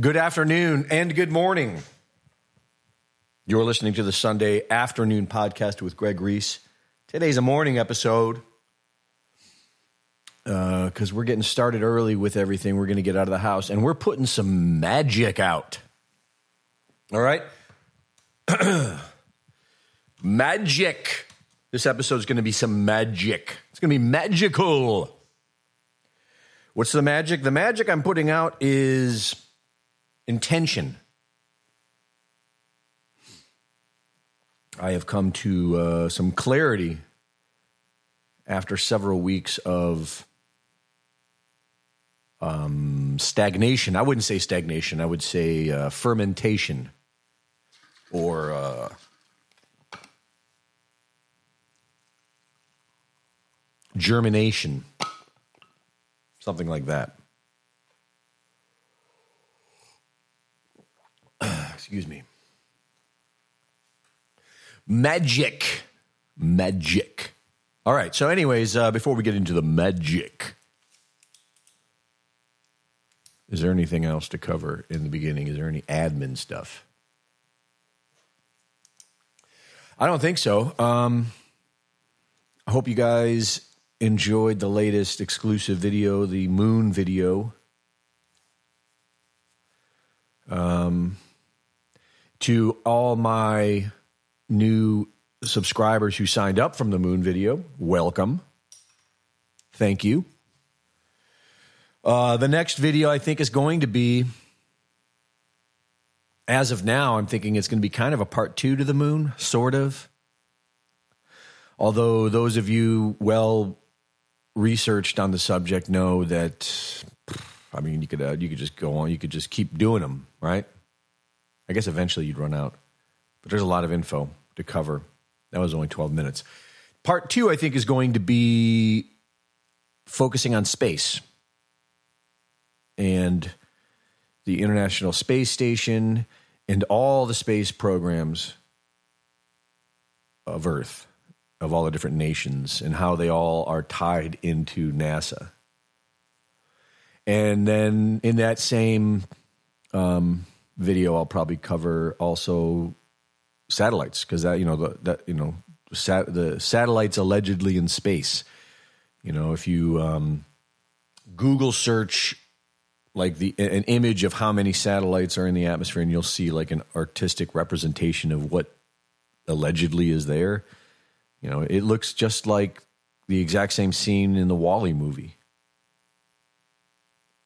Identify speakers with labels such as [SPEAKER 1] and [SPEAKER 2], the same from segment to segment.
[SPEAKER 1] Good afternoon and good morning. You're listening to the Sunday afternoon podcast with Greg Reese. Today's a morning episode because uh, we're getting started early with everything. We're going to get out of the house and we're putting some magic out. All right? magic. This episode is going to be some magic. It's going to be magical. What's the magic? The magic I'm putting out is intention. I have come to uh, some clarity after several weeks of um, stagnation. I wouldn't say stagnation, I would say uh, fermentation or. Uh, germination, something like that. Excuse me. Magic. Magic. All right. So, anyways, uh, before we get into the magic, is there anything else to cover in the beginning? Is there any admin stuff? I don't think so. Um, I hope you guys enjoyed the latest exclusive video, the moon video. Um, to all my new subscribers who signed up from the moon video, welcome. Thank you. Uh, the next video I think is going to be, as of now, I'm thinking it's going to be kind of a part two to the moon, sort of. Although those of you well researched on the subject know that, I mean, you could uh, you could just go on, you could just keep doing them, right? I guess eventually you'd run out, but there's a lot of info to cover. That was only 12 minutes. Part two, I think, is going to be focusing on space and the International Space Station and all the space programs of Earth, of all the different nations, and how they all are tied into NASA. And then in that same um, video, I'll probably cover also satellites because that you know the, that you know sat, the satellites allegedly in space. You know, if you um, Google search like the an image of how many satellites are in the atmosphere, and you'll see like an artistic representation of what allegedly is there. You know, it looks just like the exact same scene in the WALL-E movie.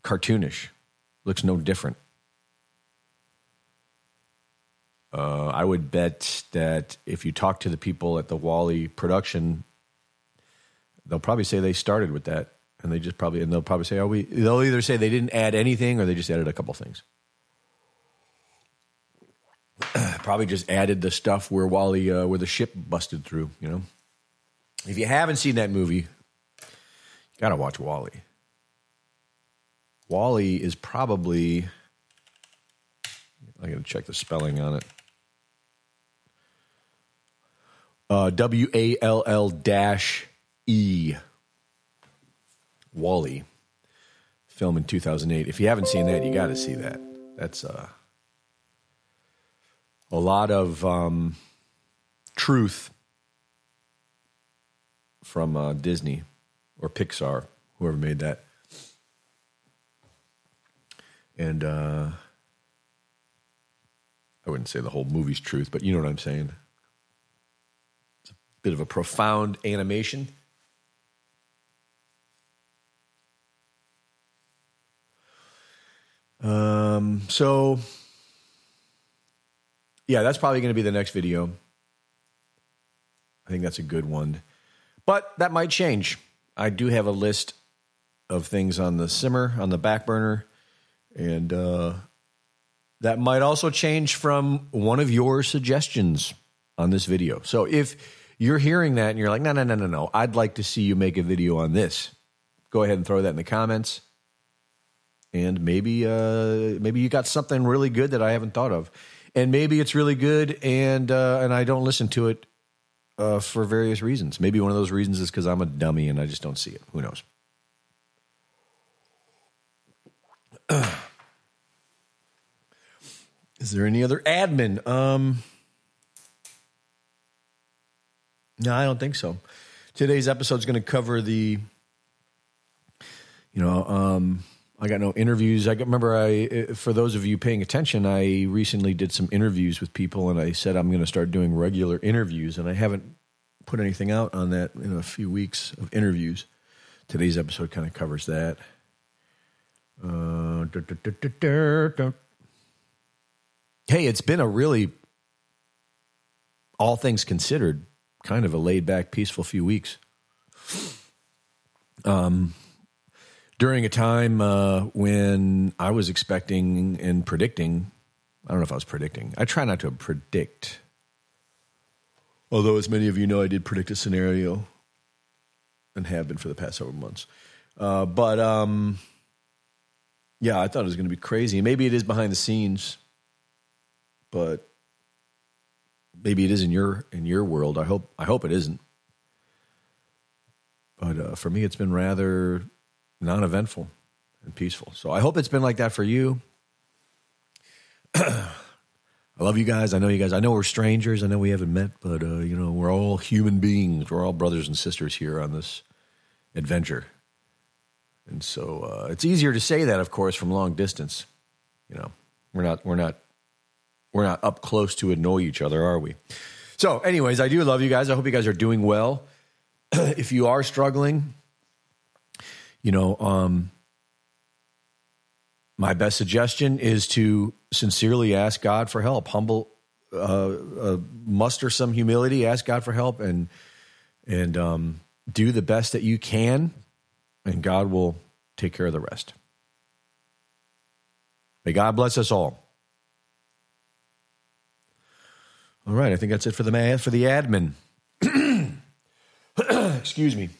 [SPEAKER 1] Cartoonish, looks no different. Uh, I would bet that if you talk to the people at the WALL-E production, they'll probably say they started with that, and they just probably and they'll probably say, "Oh, we." They'll either say they didn't add anything or they just added a couple things. probably just added the stuff where WALL-E, uh, where the ship busted through. You know, if you haven't seen that movie, you gotta watch WALL-E. WALL-E is probably. I got to check the spelling on it. Uh, w A L L dash E. WALL-E. Film in 2008. If you haven't seen that, you got to see that. That's uh, a lot of um, truth from uh, Disney or Pixar, whoever made that. And uh, I wouldn't say the whole movie's truth, but you know what I'm saying bit of a profound animation. Um, so, yeah, that's probably going to be the next video. I think that's a good one. But that might change. I do have a list of things on the simmer, on the back burner, and uh, that might also change from one of your suggestions on this video. So if you're hearing that and you're like, no, no, no, no, no. I'd like to see you make a video on this. Go ahead and throw that in the comments. And maybe uh, maybe you got something really good that I haven't thought of. And maybe it's really good and uh, and I don't listen to it uh, for various reasons. Maybe one of those reasons is because I'm a dummy and I just don't see it. Who knows? Is there any other admin? Um, no, I don't think so. Today's episode is going to cover the, you know, um, I got no interviews. I remember I, for those of you paying attention, I recently did some interviews with people, and I said I'm going to start doing regular interviews, and I haven't put anything out on that in a few weeks of interviews. Today's episode kind of covers that. Uh, hey, it's been a really, all things considered, kind of a laid back, peaceful few weeks. Um, during a time uh, when I was expecting and predicting, I don't know if I was predicting. I try not to predict. Although, as many of you know, I did predict a scenario and have been for the past several months. Uh, but um, yeah, I thought it was going to be crazy. Maybe it is behind the scenes, but maybe it is in your in your world. I hope I hope it isn't. But uh, for me, it's been rather non-eventful and peaceful. So I hope it's been like that for you. I love you guys. I know you guys. I know we're strangers. I know we haven't met, but uh, you know we're all human beings. We're all brothers and sisters here on this adventure. And so uh, it's easier to say that, of course, from long distance. You know, we're not we're not we're not up close to annoy each other, are we? So, anyways, I do love you guys. I hope you guys are doing well. if you are struggling, you know, um, my best suggestion is to sincerely ask God for help, humble, uh, uh, muster some humility, ask God for help, and and um, do the best that you can, and God will take care of the rest. May God bless us all. All right, I think that's it for the for the admin. Excuse me.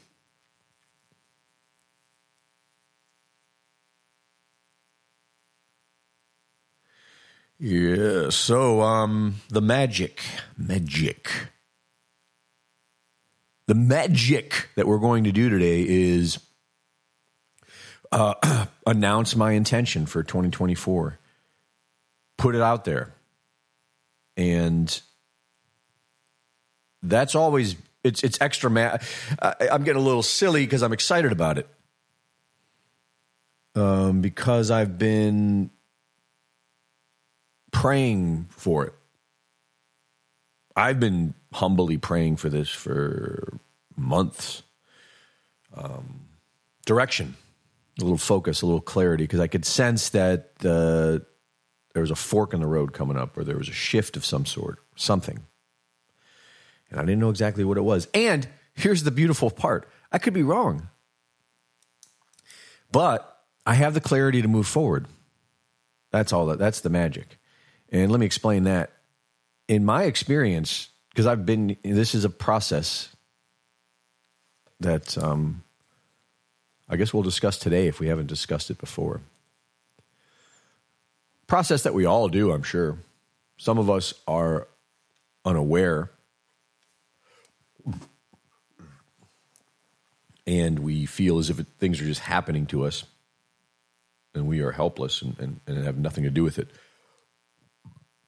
[SPEAKER 1] Yeah, so um the magic, magic. The magic that we're going to do today is uh, announce my intention for 2024. Put it out there. And that's always it's it's extra ma- I, I'm getting a little silly because I'm excited about it. Um, because I've been praying for it. I've been humbly praying for this for months. Um, direction, a little focus, a little clarity, because I could sense that uh, there was a fork in the road coming up, or there was a shift of some sort, something. And I didn't know exactly what it was. And here's the beautiful part I could be wrong, but I have the clarity to move forward. That's all that, that's the magic. And let me explain that. In my experience, because I've been, this is a process that um, I guess we'll discuss today if we haven't discussed it before. Process that we all do, I'm sure. Some of us are unaware and we feel as if it, things are just happening to us and we are helpless and, and, and have nothing to do with it.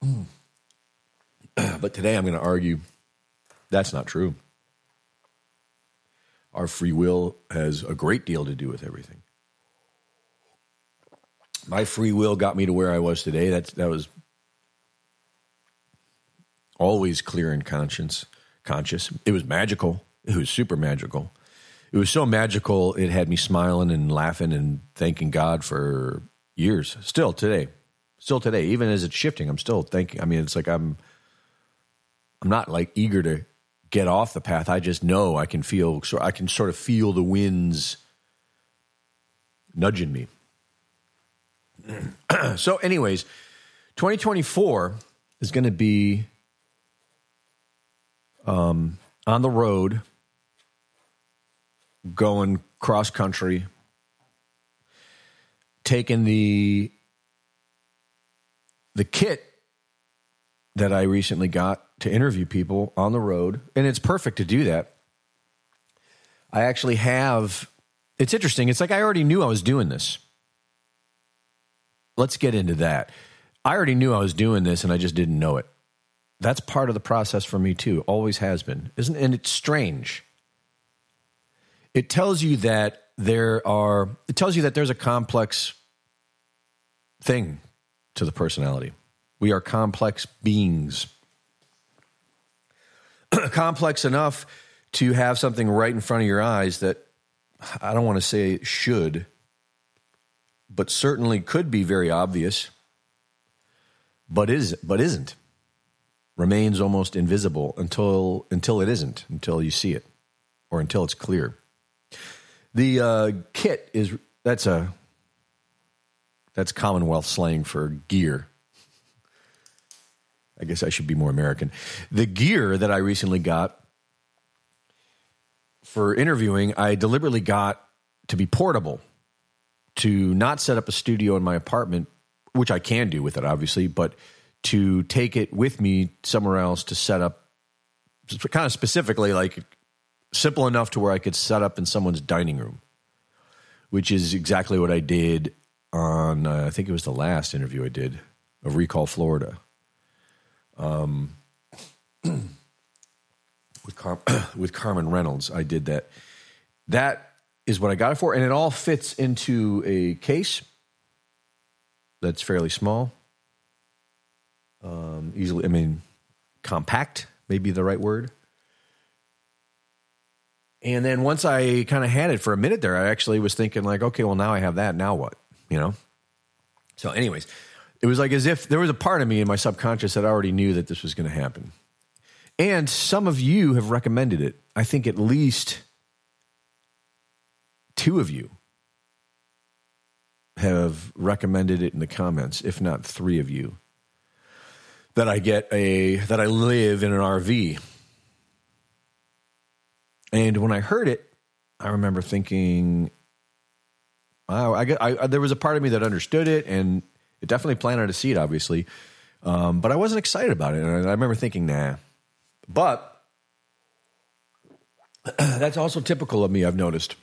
[SPEAKER 1] but today I'm going to argue that's not true. Our free will has a great deal to do with everything. My free will got me to where I was today. That's that was always clear and conscience conscious. It was magical. It was super magical. It was so magical it had me smiling and laughing and thanking God for years. Still today still today, even as it's shifting, I'm still thinking. I mean, it's like I'm, I'm not like eager to get off the path. I just know I can feel, so I can sort of feel the winds nudging me. so, anyways, 2024 is going to be um, on the road, going cross country, taking the the kit that I recently got to interview people on the road, and it's perfect to do that. I actually have, it's interesting. It's like I already knew I was doing this. Let's get into that. I already knew I was doing this and I just didn't know it. That's part of the process for me too. Always has been. Isn't and it's strange. It tells you that there are it tells you that there's a complex thing to the personality. We are complex beings. complex enough to have something right in front of your eyes that I don't want to say should, but certainly could be very obvious, but is but isn't. Remains almost invisible until until it isn't, until you see it, or until it's clear. The uh, kit is that's a that's Commonwealth slang for gear. I guess I should be more American. The gear that I recently got for interviewing, I deliberately got to be portable, to not set up a studio in my apartment, which I can do with it, obviously, but to take it with me somewhere else to set up, kind of specifically, like simple enough to where I could set up in someone's dining room, which is exactly what I did on, uh, I think it was the last interview I did of Recall Florida. Um, with Car- with Carmen Reynolds, I did that. That is what I got it for, and it all fits into a case that's fairly small, um, easily. I mean, compact, maybe the right word. And then once I kind of had it for a minute there, I actually was thinking like, okay, well now I have that. Now what? You know. So, anyways, it was like as if there was a part of me in my subconscious that already knew that this was going to happen. And some of you have recommended it. I think at least two of you have recommended it in the comments, if not three of you. That I get a that I live in an RV. And when I heard it, I remember thinking, "Wow!" I, I, there was a part of me that understood it, and it definitely planted a seed, obviously. Um, but I wasn't excited about it. And I remember thinking, nah. But that's also typical of me, I've noticed.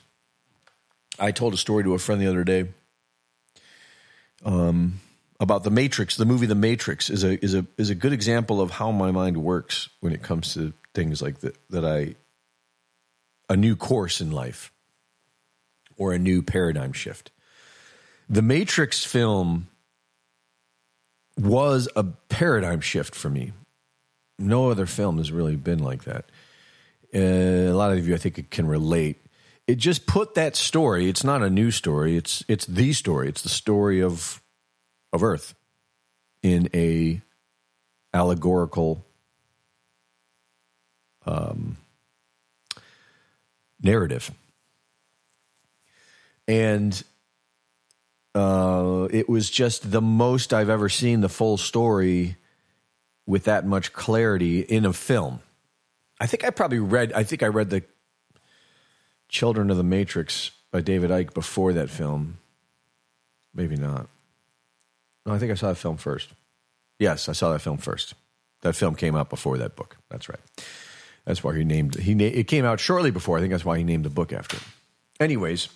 [SPEAKER 1] I told a story to a friend the other day um, about the Matrix. The movie The Matrix is a is a is a good example of how my mind works when it comes to things like that. That I a new course in life or a new paradigm shift. The Matrix film was a paradigm shift for me. No other film has really been like that. Uh, a lot of you, I think, can relate. It just put that story. It's not a new story. It's it's the story. It's the story of of Earth in a allegorical um, narrative, and uh, it was just the most I've ever seen the full story with that much clarity in a film. I think I probably read. I think I read the Children of the Matrix by David Icke before that film. Maybe not. No, I think I saw that film first. Yes, I saw that film first. That film came out before that book. That's right. That's why he named he. Na- it came out shortly before. I think that's why he named the book after. It. Anyways,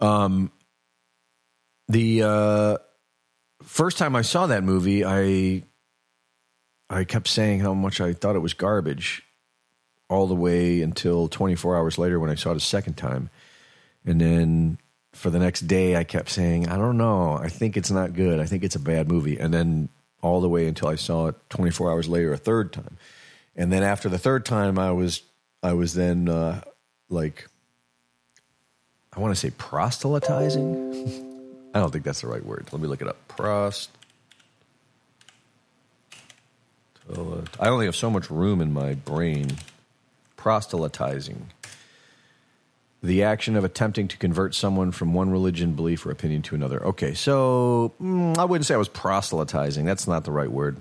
[SPEAKER 1] Um, the uh, first time I saw that movie, I I kept saying how much I thought it was garbage, all the way until 24 hours later when I saw it a second time, and then for the next day I kept saying I don't know, I think it's not good, I think it's a bad movie, and then all the way until I saw it 24 hours later a third time, and then after the third time I was I was then uh, like I want to say proselytizing. I don't think that's the right word. Let me look it up. Prost. I only have so much room in my brain. Proselytizing. The action of attempting to convert someone from one religion, belief, or opinion to another. Okay, so mm, I wouldn't say I was proselytizing. That's not the right word.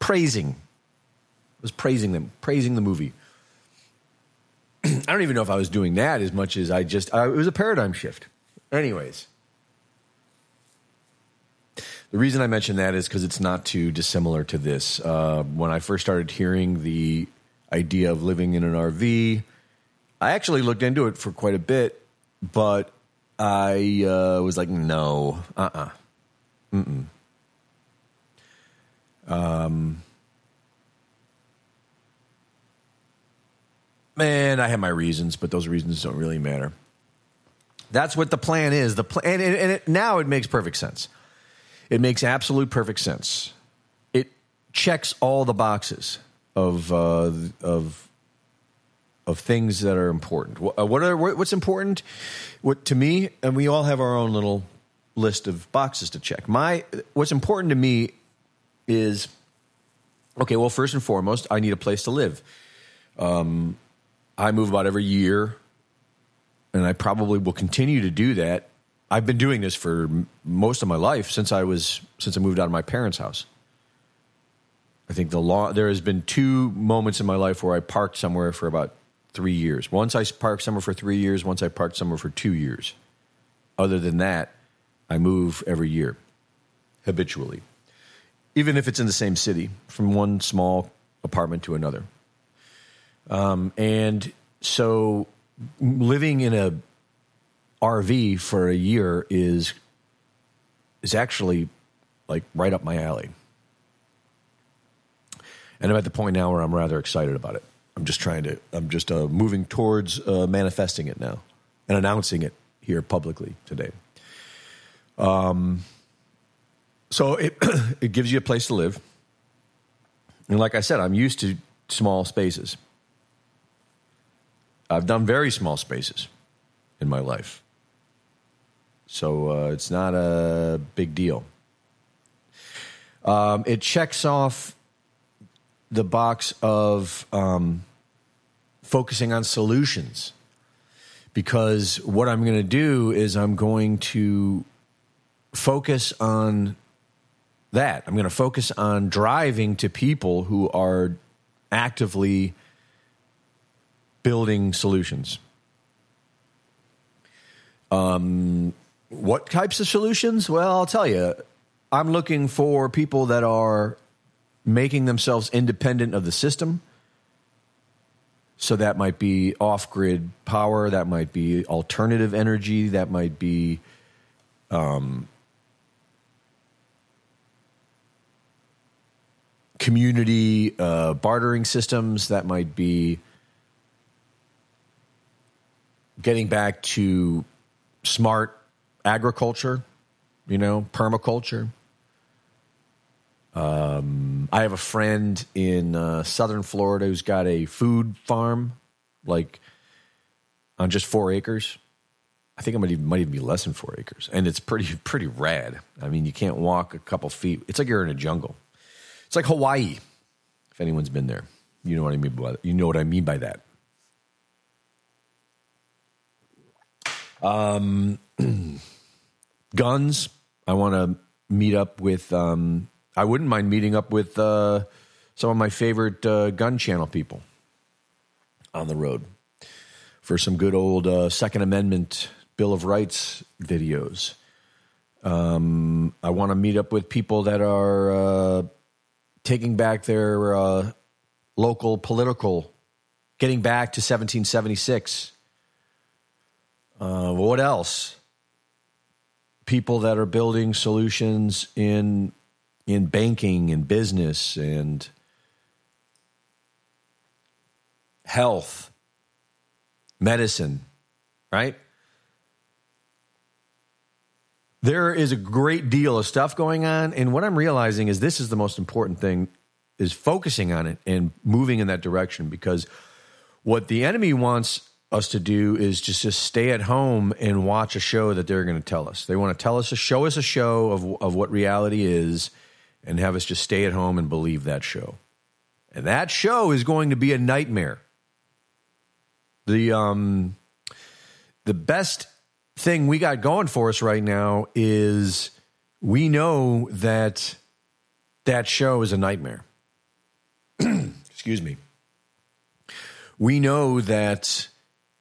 [SPEAKER 1] Praising. I was praising them, praising the movie. I don't even know if I was doing that as much as I just, uh, it was a paradigm shift. Anyways, the reason I mention that is because it's not too dissimilar to this. Uh, when I first started hearing the idea of living in an RV, I actually looked into it for quite a bit, but I uh, was like, no, uh uh-uh. uh. Um, man, I have my reasons, but those reasons don't really matter. That's what the plan is. The plan, and, and it, now it makes perfect sense. It makes absolute perfect sense. It checks all the boxes of uh, of of things that are important. Uh, what are what's important? What to me, and we all have our own little list of boxes to check. My what's important to me is okay. Well, first and foremost, I need a place to live. Um, I move about every year, and I probably will continue to do that. I've been doing this for most of my life since I was since I moved out of my parents' house. I think the law there has been two moments in my life where I parked somewhere for about three years. Once I parked somewhere for three years. Once I parked somewhere for two years. Other than that, I move every year habitually, even if it's in the same city, from one small apartment to another. Um, and so living in a RV for a year is is actually like right up my alley. And I'm at the point now where I'm rather excited about it. I'm just trying to, I'm just uh, moving towards uh, manifesting it now and announcing it here publicly today. Um, so it it gives you a place to live, and like I said, I'm used to small spaces. I've done very small spaces in my life, so uh, it's not a big deal. Um, it checks off the box of um, focusing on solutions because what I'm going to do is I'm going to focus on that. I'm going to focus on driving to people who are actively building solutions. Um, what types of solutions? Well, I'll tell you. I'm looking for people that are making themselves independent of the system. So that might be off grid power, that might be alternative energy, that might be um, community uh, bartering systems, that might be getting back to smart agriculture, you know, permaculture. Um, I have a friend in uh, southern Florida who's got a food farm, like on just four acres. I think it might even, might even be less than four acres, and it's pretty pretty rad. I mean, you can't walk a couple feet. It's like you're in a jungle. It's like Hawaii. If anyone's been there, you know what I mean by that. You know what I mean by that. Um, guns. I want to meet up with um, I wouldn't mind meeting up with uh, some of my favorite uh, gun channel people on the road for some good old uh, Second Amendment Bill of Rights videos. Um, I want to meet up with people that are uh, taking back their uh, local political, getting back to 1776. Uh, what else? People that are building solutions in in banking and business and health, medicine, right? There is a great deal of stuff going on. And what I'm realizing is this is the most important thing is focusing on it and moving in that direction because what the enemy wants us to do is just just stay at home and watch a show that they're going to tell us. They want to tell us, show us a show of of what reality is, and have us just stay at home and believe that show. And that show is going to be a nightmare. The um the best thing we got going for us right now is we know that that show is a nightmare. Excuse me. We know that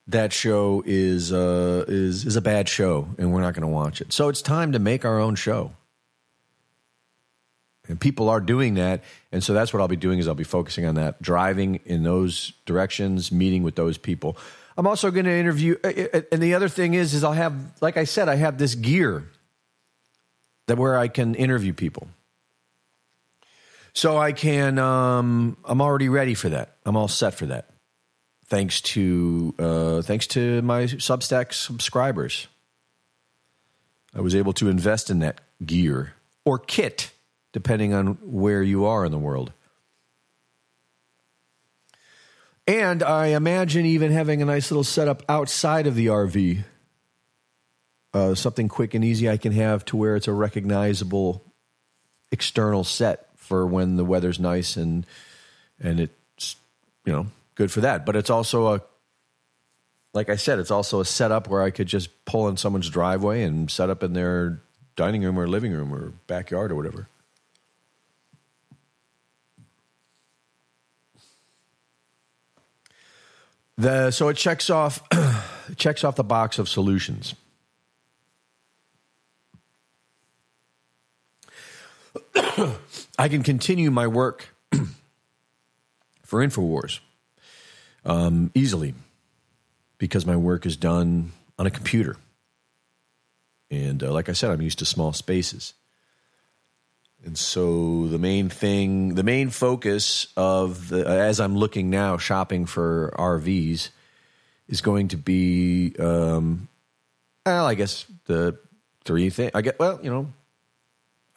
[SPEAKER 1] that show is uh, is is a bad show, and we're not going to watch it. So it's time to make our own show And people are doing that, and so that's what I'll be doing is I'll be focusing on that, driving in those directions, meeting with those people. I'm also going to interview, uh, uh, and the other thing is, is I'll have, like I said, I have this gear that where I can interview people. So I can, um, I'm already ready for that. I'm all set for that. Thanks to, uh, thanks to my Substack subscribers. I was able to invest in that gear or kit, depending on where you are in the world. And I imagine even having a nice little setup outside of the RV. Uh, something quick and easy I can have to where it's a recognizable external set for when the weather's nice and and it's you know good for that. But it's also a like I said, it's also a setup where I could just pull in someone's driveway and set up in their dining room or living room or backyard or whatever. The, so it checks off checks off the box of solutions. I can continue my work for Infowars um, easily because my work is done on a computer. And uh, like I said, I'm used to small spaces. And so the main thing, the main focus of the, as I'm looking now, shopping for RVs, is going to be, um, well, I guess the three things. I get well, you know,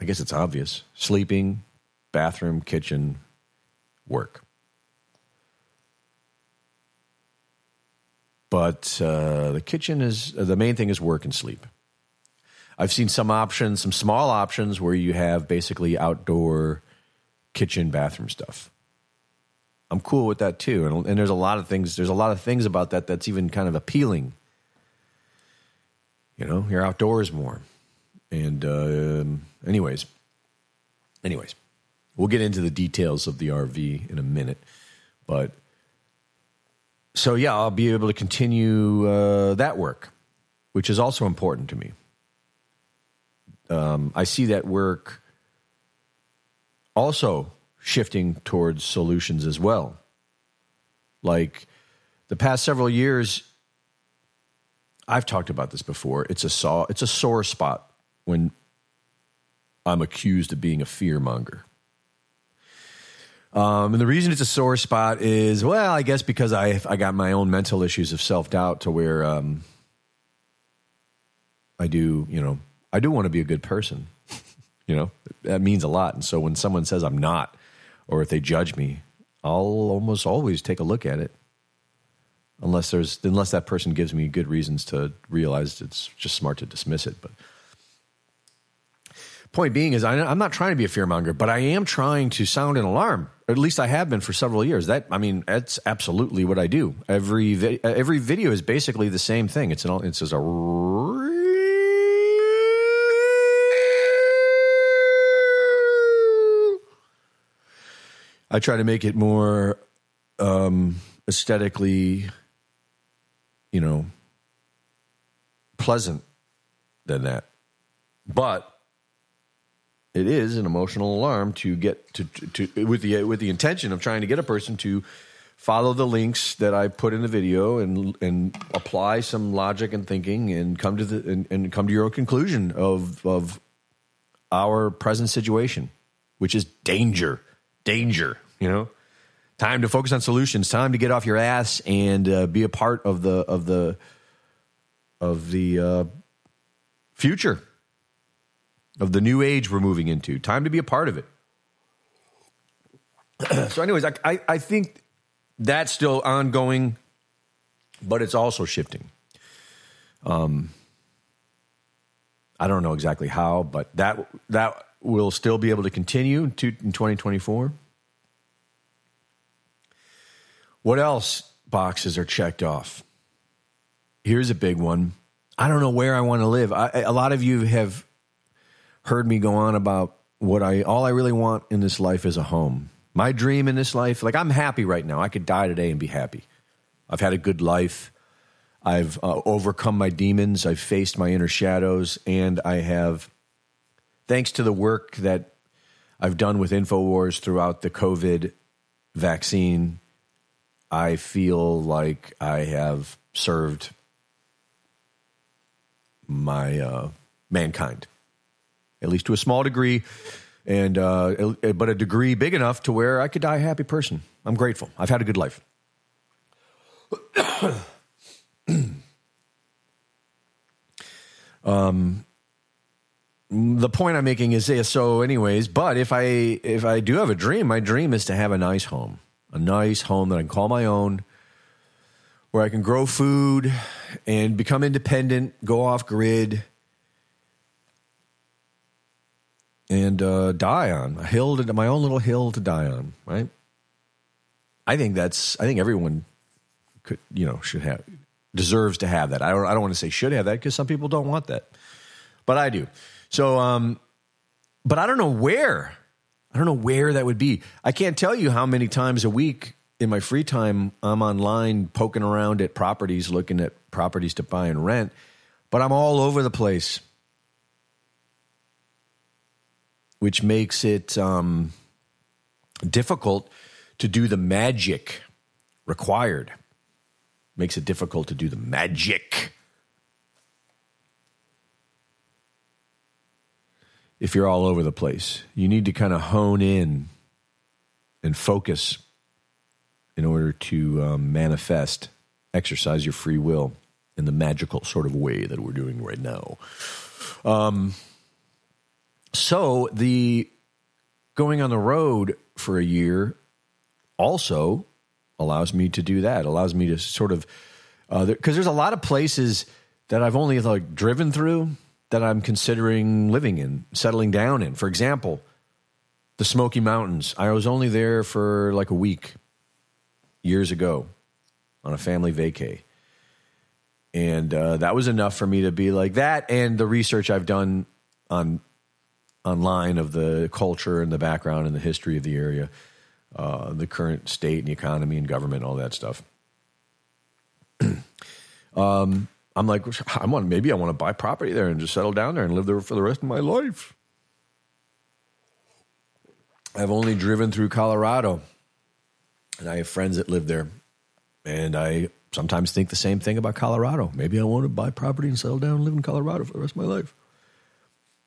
[SPEAKER 1] I guess it's obvious: sleeping, bathroom, kitchen, work. But uh, the kitchen is uh, the main thing is work and sleep. I've seen some options, some small options where you have basically outdoor kitchen bathroom stuff. I'm cool with that too, and, and there's a lot of things. There's a lot of things about that that's even kind of appealing. You know, you're outdoors more, and uh, anyways, anyways, we'll get into the details of the RV in a minute, but so yeah, I'll be able to continue uh, that work, which is also important to me um, I see that work also shifting towards solutions as well. Like the past several years, I've talked about this before. It's a saw. It's a sore spot when I'm accused of being a fear monger. Um, and the reason it's a sore spot is, well, I guess because I I got my own mental issues of self doubt to where um, I do, you know, I do want to be a good person. you know, that means a lot. And so when someone says I'm not, or if they judge me, I'll almost always take a look at it. Unless there's unless that person gives me good reasons to realize it's just smart to dismiss it. But point being is I, am not trying to be a fearmonger, but I am trying to sound an alarm. At least I have been for several years. That I mean, that's absolutely what I do. Every every video is basically the same thing. It's an it's a I try to make it more um, aesthetically, you know, pleasant than that. But it is an emotional alarm to get to, to, to, with the with the intention of trying to get a person to follow the links that I put in the video and and apply some logic and thinking and come to the and, and come to your own conclusion of of our present situation, which is danger danger, you know? Time to focus on solutions, time to get off your ass and uh, be a part of the of the of the uh, future of the new age we're moving into. Time to be a part of it. so, anyways, I, I, I think that's still ongoing, but it's also shifting. Um, I don't know exactly how, but that that will still be able to continue in 2024. What else boxes are checked off? Here's a big one. I don't know where I want to live. I, a lot of you have heard me go on about what I all I really want in this life is a home. My dream in this life, like I'm happy right now. I could die today and be happy. I've had a good life. I've uh, overcome my demons. I've faced my inner shadows, and I have thanks to the work that I've done with InfoWars throughout the COVID vaccine, I feel like I have served my uh, mankind, at least to a small degree, and uh, but a degree big enough to where I could die a happy person. I'm grateful. I've had a good life. um, the point I'm making is so. Anyways, but if I if I do have a dream, my dream is to have a nice home, a nice home that I can call my own, where I can grow food and become independent, go off grid, and uh, die on a hill to my own little hill to die on. Right. I think that's. I think everyone could you know should have deserves to have that. I don't. I don't want to say should have that because some people don't want that, but I do. So, um, but I don't know where. I don't know where that would be. I can't tell you how many times a week in my free time I'm online poking around at properties, looking at properties to buy and rent, but I'm all over the place, which makes it um, difficult to do the magic required. Makes it difficult to do the magic if you're all over the place. You need to kind of hone in and focus in order to um, manifest, exercise your free will in the magical sort of way that we're doing right now. Um, so the going on the road for a year also allows me to do that. Allows me to sort of because uh, there, there's a lot of places that I've only like driven through that I'm considering living in, settling down in. For example, the Smoky Mountains. I was only there for like a week years ago on a family vacay. And uh, that was enough for me to be like that and the research I've done on online of the culture and the background and the history of the area, uh, the current state and economy and government, all that stuff. um, I'm like, I want maybe I want to buy property there and just settle down there and live there for the rest of my life. I've only driven through Colorado, and I have friends that live there, and I sometimes think the same thing about Colorado. Maybe I want to buy property and settle down and live in Colorado for the rest of my life.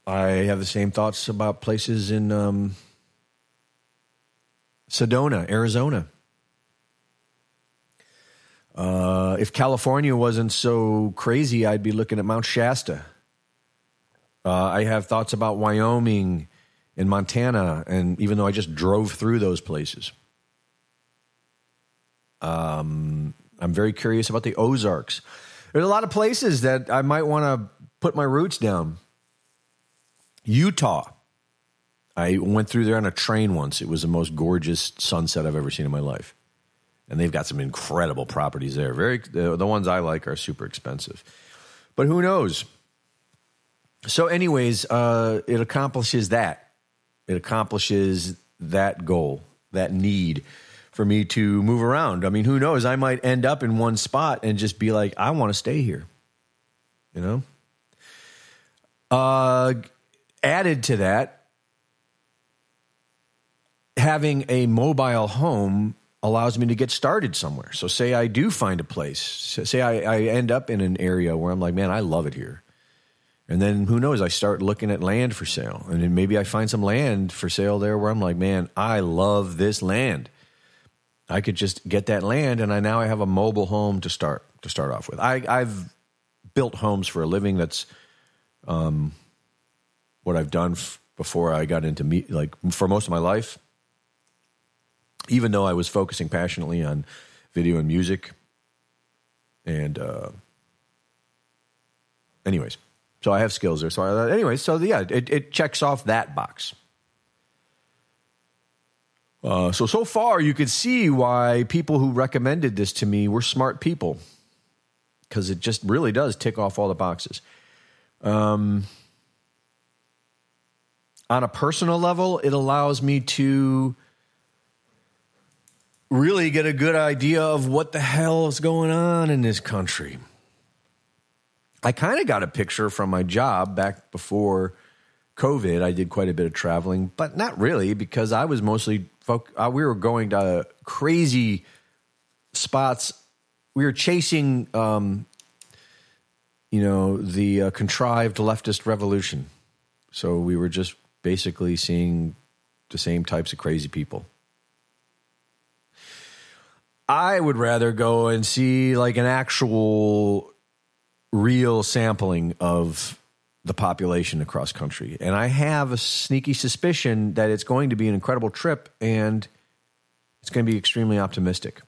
[SPEAKER 1] I have the same thoughts about places in um, Sedona, Arizona. Uh, if California wasn't so crazy, I'd be looking at Mount Shasta. Uh, I have thoughts about Wyoming and Montana, and even though I just drove through those places, um, I'm very curious about the Ozarks. There's a lot of places that I might want to put my roots down. Utah. I went through there on a train once. It was the most gorgeous sunset I've ever seen in my life and they've got some incredible properties there. Very the, the ones I like are super expensive, but who knows? So, anyways, uh, it accomplishes that. It accomplishes that goal, that need for me to move around. I mean, who knows? I might end up in one spot and just be like, I want to stay here. You know. Uh, added to that, having a mobile home allows me to get started somewhere. So, say I do find a place, say I, I, end up in an area where I'm like, man, I love it here. And then who knows, I start looking at land for sale. And then maybe I find some land for sale there where I'm like, man, I love this land. I could just get that land and I now I have a mobile home to start to start off with. I, I've built homes for a living. That's um, what I've done f- before I got into me like for most of my life even though I was focusing passionately on video and music. And, uh, anyways, so I have skills there. So, I, anyways, so yeah, it, it checks off that box. Uh, so, so far, you could see why people who recommended this to me were smart people because it just really does tick off all the boxes. Um, on a personal level, it allows me to really get a good idea of what the hell is going on in this country. I kind of got a picture from my job back before COVID, I did quite a bit of traveling, but not really because I was mostly folk. Uh, we were going to crazy spots. We were chasing, um, you know, the uh, contrived leftist revolution. So we were just basically seeing the same types of crazy people. I would rather go and see like an actual real sampling of the population across country. And I have a sneaky suspicion that it's going to be an incredible trip and it's going to be extremely optimistic.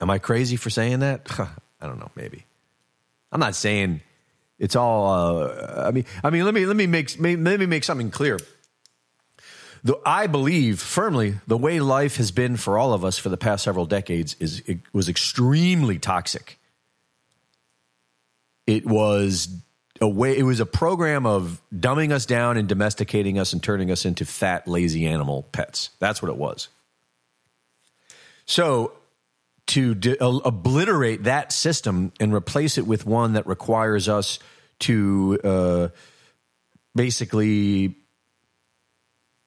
[SPEAKER 1] Am I crazy for saying that? I don't know, maybe. I'm not saying it's all uh, I mean I mean let me let me make let me make something clear. The, I believe firmly the way life has been for all of us for the past several decades is it was extremely toxic. It was a way it was a program of dumbing us down and domesticating us and turning us into fat lazy animal pets. That's what it was. So to de- obliterate that system and replace it with one that requires us to uh, basically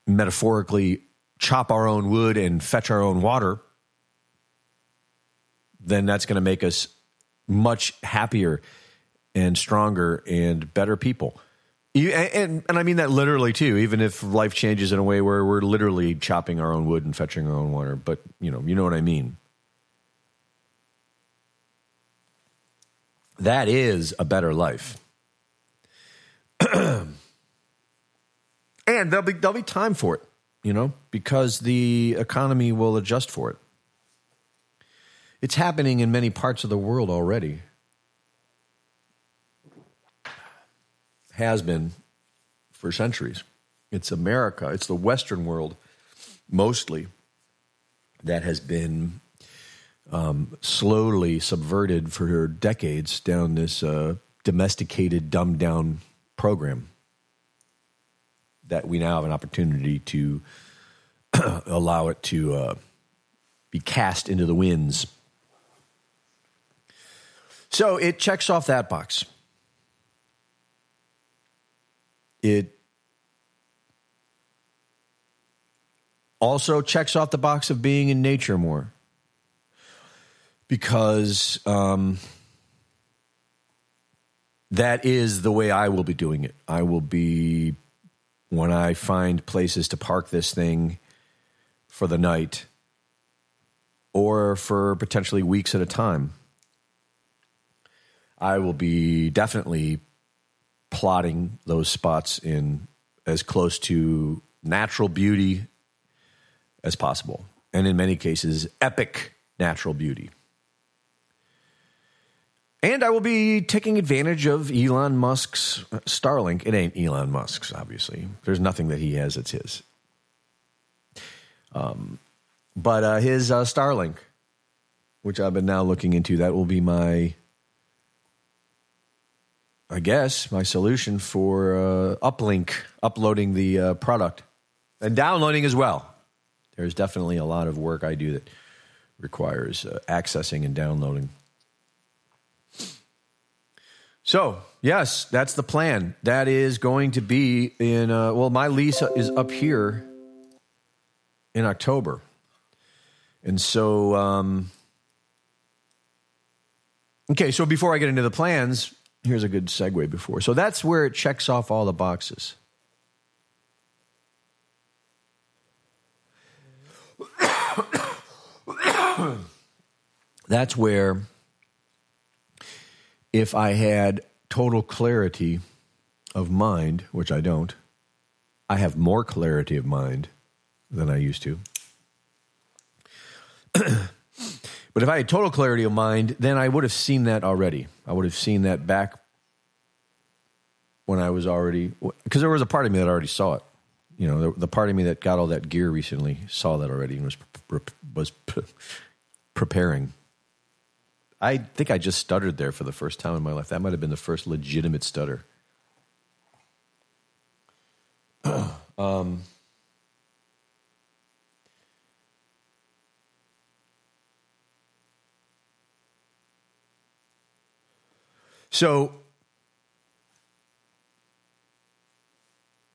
[SPEAKER 1] metaphorically chop our own wood and fetch our own water then that's going to make us much happier and stronger and better people. You, and, and I mean that literally too, even if life changes in a way where we're literally chopping our own wood and fetching our own water. But you know, you know what I mean. That is a better life. and there'll be there'll be time for it, you know, because the economy will adjust for it. It's happening in many parts of the world already. has been for centuries. It's America, it's the Western world mostly that has been um, slowly subverted for decades down this uh, domesticated, dumbed down program that we now have an opportunity to allow it to uh, be cast into the winds. So it checks off that box. It also checks off the box of being in nature more because um, that is the way I will be doing it. I will be, when I find places to park this thing for the night or for potentially weeks at a time, I will be definitely plotting those spots in as close to natural beauty as possible. And in many cases, epic natural beauty. And I will be taking advantage of Elon Musk's Starlink. It ain't Elon Musk's, obviously. There's nothing that he has that's his. Um, but uh, his uh, Starlink, which I've been now looking into, that will be my I guess, my solution for uh, uplink, uploading the uh, product and downloading as well. There's definitely a lot of work I do that requires uh, accessing and downloading. So, yes, that's the plan. That is going to be in, uh, well, my lease is up here in October. And so, um, okay, so before I get into the plans, here's a good segue before. So that's where it checks off all the boxes. that's where if I had total clarity of mind, which I don't, I have more clarity of mind than I used to. But if I had total clarity of mind, then I would have seen that already. I would have seen that back when I was already, because there was a part of me that already saw it. You know, the, the, part of me that got all that gear recently saw that already and was was preparing. I think I just stuttered there for the first time in my life. That might have been the first legitimate stutter. um, So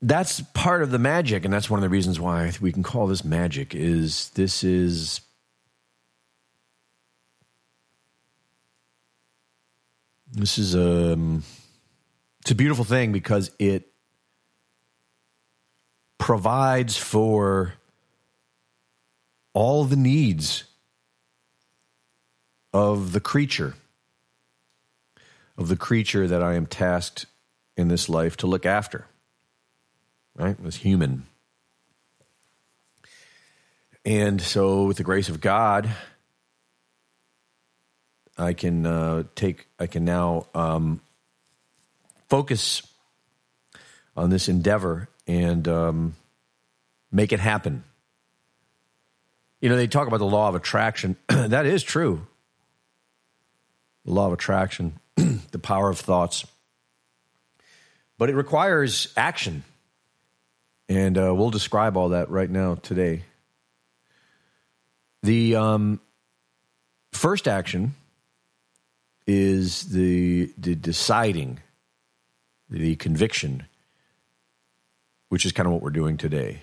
[SPEAKER 1] that's part of the magic, and that's one of the reasons why we can call this magic. Is this is this is a um, it's a beautiful thing because it provides for all the needs of the creature of the creature that I am tasked in this life to look after right? Was human. And so, with the grace of God, I can uh, take, I can now um, focus on this endeavor and um, make it happen. You know, they talk about the law of attraction. that is true. The law of attraction, the power of thoughts. But it requires action. And uh, we'll describe all that right now today. The um, first action is the, the deciding, the conviction, which is kind of what we're doing today.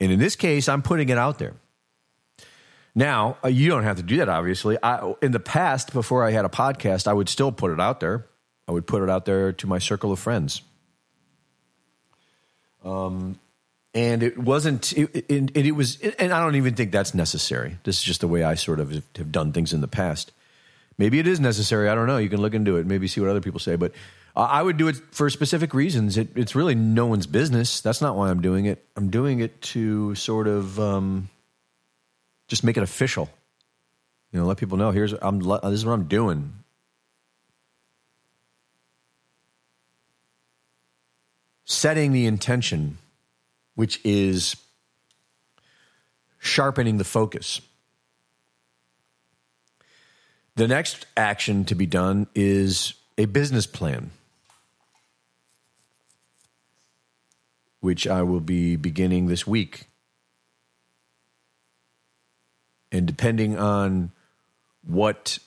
[SPEAKER 1] And in this case, I'm putting it out there. Now, uh, you don't have to do that, obviously. I, in the past, before I had a podcast, I would still put it out there. I would put it out there to my circle of friends. Um, and it wasn't, it, it, it, was, and I don't even think that's necessary. This is just the way I sort of have done things in the past. Maybe it is necessary. I don't know. You can look into it, maybe see what other people say. But I would do it for specific reasons. It, it's really no one's business. That's not why I'm doing it. I'm doing it to sort of um, just make it official. You know, let people know here's I'm. This is what I'm doing. setting the intention, which is sharpening the focus. The next action to be done is a business plan, which I will be beginning this week. And depending on what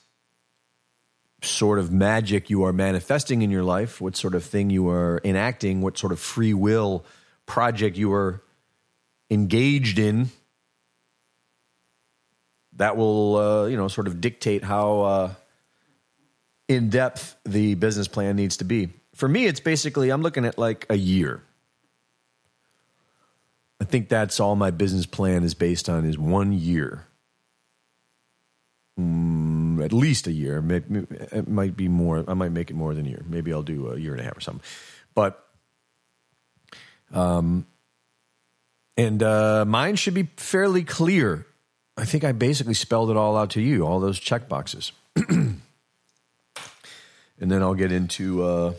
[SPEAKER 1] sort of magic you are manifesting in your life, what sort of thing you are enacting, what sort of free will project you are engaged in, that will, uh, you know, sort of dictate how uh, in depth the business plan needs to be. For me, it's basically I'm looking at like a year. I think that's all my business plan is based on is one year. Mm, at least a year. It might be more. I might make it more than a year. Maybe I'll do a year and a half or something. But, um, and uh, mine should be fairly clear. I think I basically spelled it all out to you, all those check boxes. and then I'll get into uh,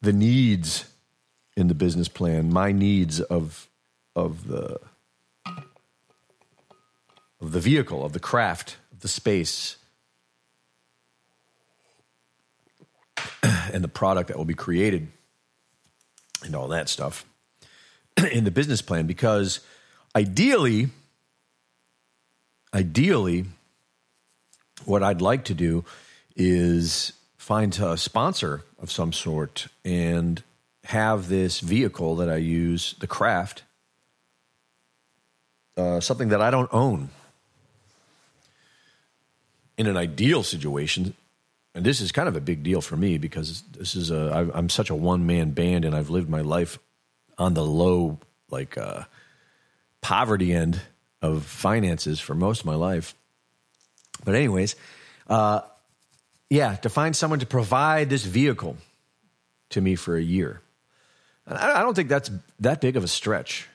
[SPEAKER 1] the needs in the business plan, my needs of of the of the vehicle, of the craft, of the space, and the product that will be created and all that stuff in the business plan because ideally ideally what I'd like to do is find a sponsor of some sort and have this vehicle that I use, the craft, uh, something that I don't own. In an ideal situation, and this is kind of a big deal for me because this is a I'm such a one man band and I've lived my life on the low like uh, poverty end of finances for most of my life. But anyways, uh, yeah, to find someone to provide this vehicle to me for a year, I don't think that's that big of a stretch.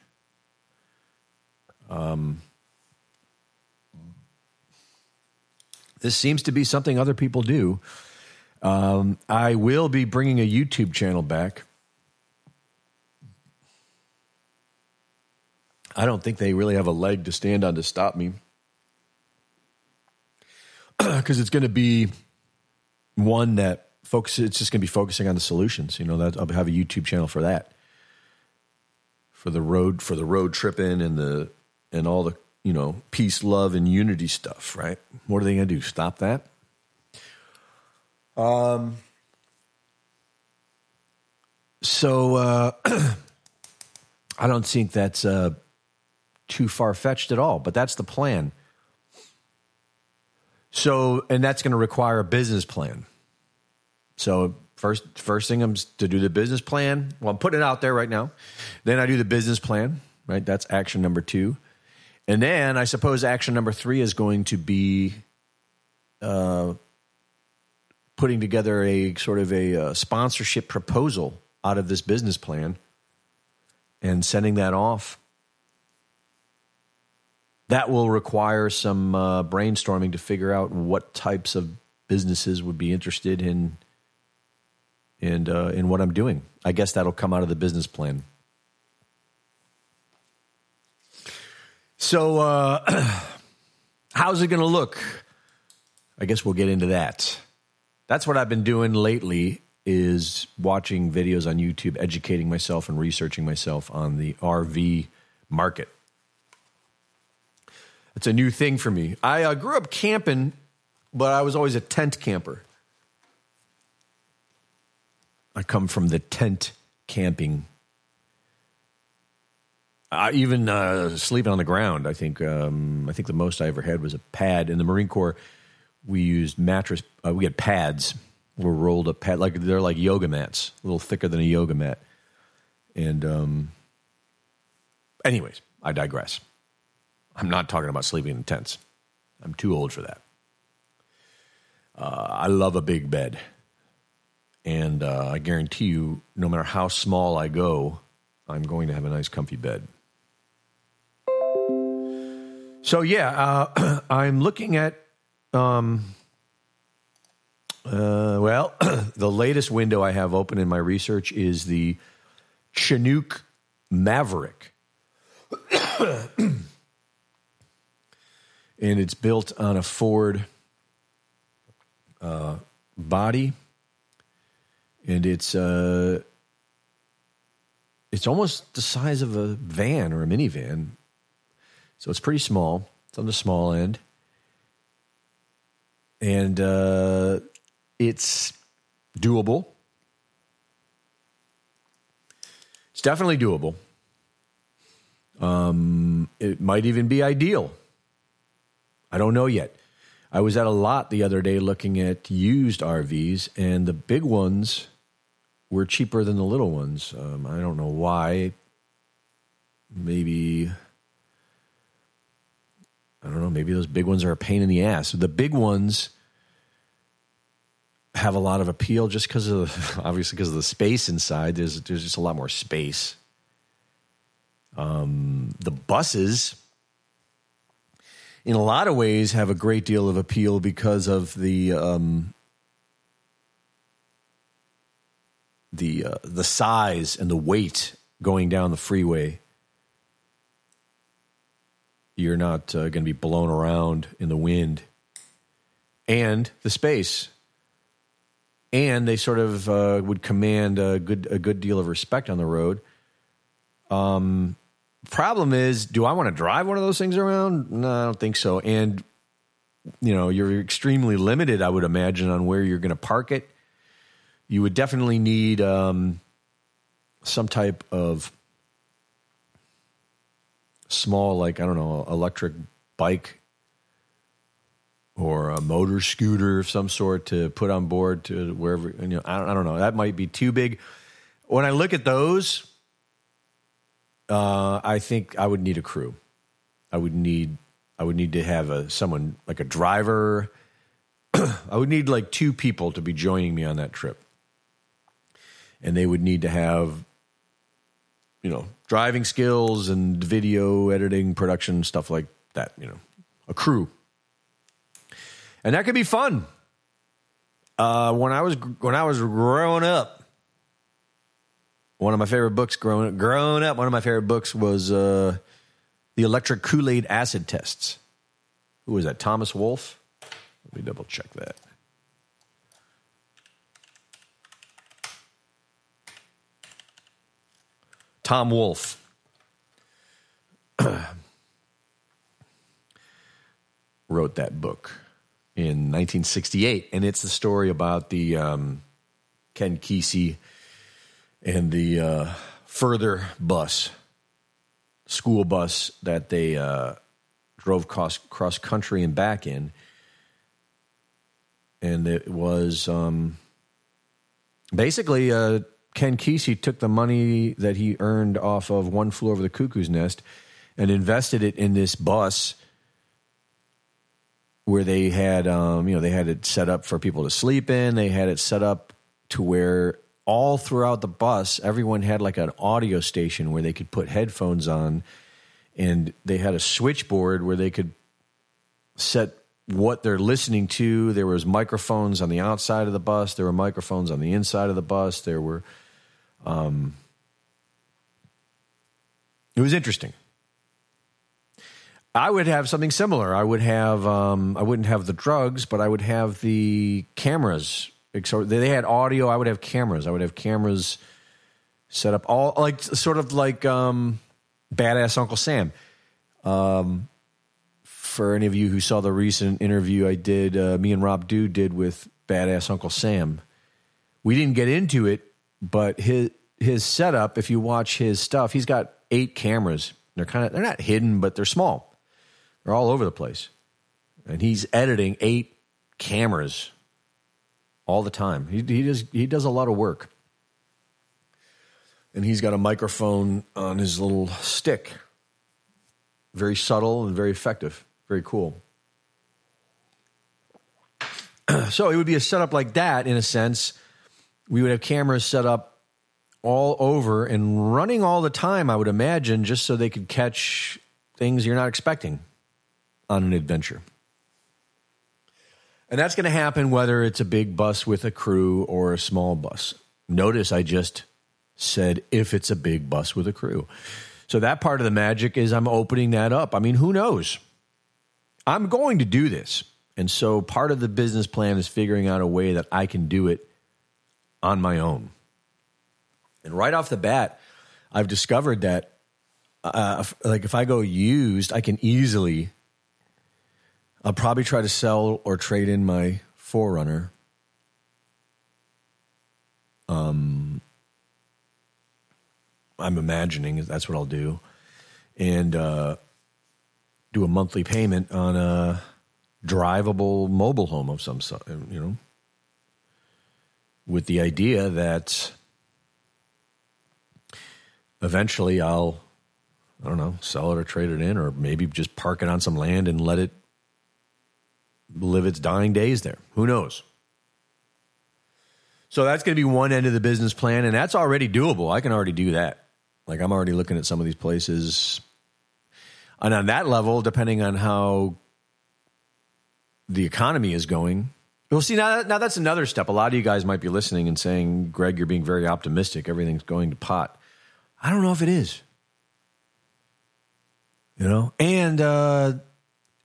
[SPEAKER 1] Um, This seems to be something other people do. Um, I will be bringing a YouTube channel back. I don't think they really have a leg to stand on to stop me because it's going to be one that focuses. It's just going to be focusing on the solutions. You know, that I'll have a YouTube channel for that, for the road for the road tripping and the and all the you know, peace, love, and unity stuff, right? What are they going to do? Stop that? Um, So uh, I don't think that's uh, too far fetched at all, but that's the plan. So, and that's going to require a business plan. So, first, first thing I'm to do the business plan. Well, I'm putting it out there right now. Then I do the business plan. Right, that's action number two, and then I suppose action number three is going to be uh, putting together a sort of a, a sponsorship proposal out of this business plan and sending that off that will require some uh, brainstorming to figure out what types of businesses would be interested in in uh, in what I'm doing. I guess that'll come out of the business plan. So, uh, how's it going to look? I guess we'll get into that. That's what I've been doing lately is watching videos on YouTube, educating myself and researching myself on the RV market. It's a new thing for me. I uh, grew up camping, but I was always a tent camper. I come from the tent camping. I even uh, sleeping on the ground. I think um, I think the most I ever had was a pad in the Marine Corps. We used mattress. Uh, we had pads. Were rolled up pad like they're like yoga mats, a little thicker than a yoga mat. And um, anyways, I digress. I'm not talking about sleeping in tents. I'm too old for that. Uh, I love a big bed. And uh, I guarantee you, no matter how small I go, I'm going to have a nice, comfy bed. So, yeah, uh, I'm looking at, um, uh, well, the latest window I have open in my research is the Chinook Maverick. and it's built on a Ford uh, body, and it's uh, it's almost the size of a van or a minivan, so it's pretty small. It's on the small end, and uh, it's doable. It's definitely doable. Um, it might even be ideal I don't know yet. I was at a lot the other day looking at used RVs, and the big ones were cheaper than the little ones. Um, I don't know why. Maybe I don't know. Maybe those big ones are a pain in the ass. The big ones have a lot of appeal just because of obviously because of the space inside. There's there's just a lot more space. Um, the buses in a lot of ways have a great deal of appeal because of the um, the uh, the size and the weight going down the freeway. You're not uh, going to be blown around in the wind, and the space, and they sort of uh, would command a good a good deal of respect on the road. Um, problem is, do I want to drive one of those things around? No, I don't think so. And you know, you're extremely limited, I would imagine, on where you're going to park it. You would definitely need um, some type of small, like I don't know, electric bike or a motor scooter of some sort to put on board to wherever. You know, I don't, I don't know. That might be too big. When I look at those, uh, I think I would need a crew. I would need I would need to have a someone like a driver. I would need like two people to be joining me on that trip. And they would need to have you know, driving skills and video editing, production, stuff like that, you know. A crew. And that could be fun. Uh, when I was when I was growing up, one of my favorite books growing growing up. One of my favorite books was uh, the Electric Kool Aid Acid Tests. Who was that? Thomas Wolfe. Let me double check that. Tom Wolfe. wrote that book in 1968, and it's the story about the um, Ken Kesey and the uh, further bus, school bus that they uh, drove cross cross country and back in, and it was um, basically uh, Ken Kesey took the money that he earned off of One Flew Over the Cuckoo's Nest and invested it in this bus where they had um, you know they had it set up for people to sleep in. They had it set up to where all throughout the bus, everyone had like an audio station where they could put headphones on, and they had a switchboard where they could set what they're listening to. There was microphones on the outside of the bus. There were microphones on the inside of the bus. There were, um, it was interesting. I would have something similar. I would have, um, I wouldn't have the drugs, but I would have the cameras. They had audio. I would have cameras. I would have cameras set up all like sort of like um, badass Uncle Sam. Um, for any of you who saw the recent interview I did, uh, me and Rob Dew did with badass Uncle Sam, we didn't get into it, but his his setup. If you watch his stuff, he's got eight cameras. They're kind of they're not hidden, but they're small. They're all over the place. And he's editing eight cameras all the time. He, he does he does a lot of work. And he's got a microphone on his little stick. Very subtle and very effective. Very cool. so it would be a setup like that in a sense. We would have cameras set up all over and running all the time, I would imagine, just so they could catch things you're not expecting on an adventure. And that's going to happen whether it's a big bus with a crew or a small bus. Notice I just said if it's a big bus with a crew. So that part of the magic is I'm opening that up. I mean, who knows? I'm going to do this. And so part of the business plan is figuring out a way that I can do it on my own. And right off the bat, I've discovered that uh, like if I go used, I can easily I'll probably try to sell or trade in my 4Runner. Um, I'm imagining that's what I'll do, and uh, do a monthly payment on a drivable mobile home of some sort. You know, with the idea that eventually I'll, I don't know, sell it or trade it in, or maybe just park it on some land and let it live its dying days there. Who knows? So that's going to be one end of the business plan, and that's already doable. I can already do that. Like I'm already looking at some of these places. And on that level, depending on how the economy is going, well, see, now, now that's another step. A lot of you guys might be listening and saying, Greg, you're being very optimistic. Everything's going to pot. I don't know if it is. You know? And uh,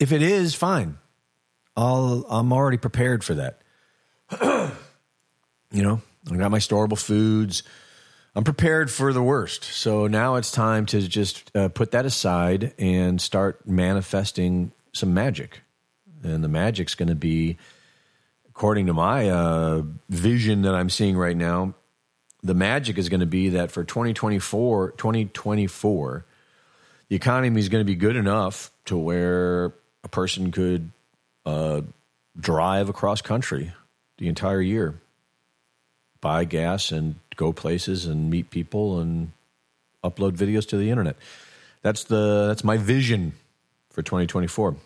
[SPEAKER 1] if it is, fine. I'll, I'm already prepared for that. you know, I got my storable foods. I'm prepared for the worst. So now it's time to just uh, put that aside and start manifesting some magic. And the magic's going to be, according to my uh, vision that I'm seeing right now, the magic is going to be that for 2024, 2024, the economy is going to be good enough to where a person could uh, drive across country the entire year, buy gas and go places and meet people and upload videos to the internet. That's the that's my vision for 2024,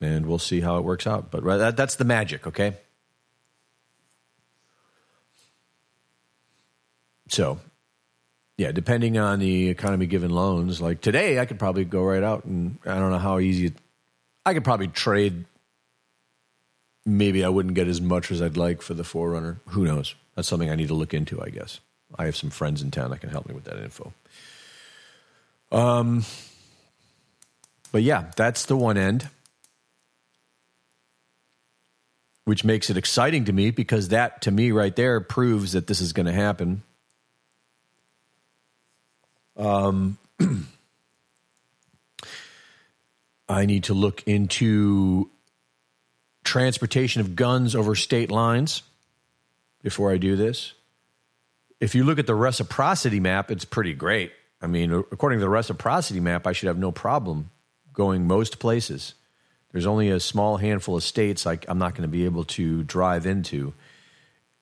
[SPEAKER 1] and we'll see how it works out. But that, that's the magic, okay? So, yeah, depending on the economy given loans, like today, I could probably go right out and I don't know how easy. It, I could probably trade maybe I wouldn't get as much as I'd like for the 4Runner. Who knows? That's something I need to look into, I guess. I have some friends in town that can help me with that info. Um, but yeah, that's the one end, which makes it exciting to me because that, to me, right there, proves that this is going to happen. Um, I need to look into transportation of guns over state lines before I do this. if you look at the reciprocity map, it's pretty great. I mean, according to the reciprocity map, I should have no problem going most places. There's only a small handful of states like I'm not going to be able to drive into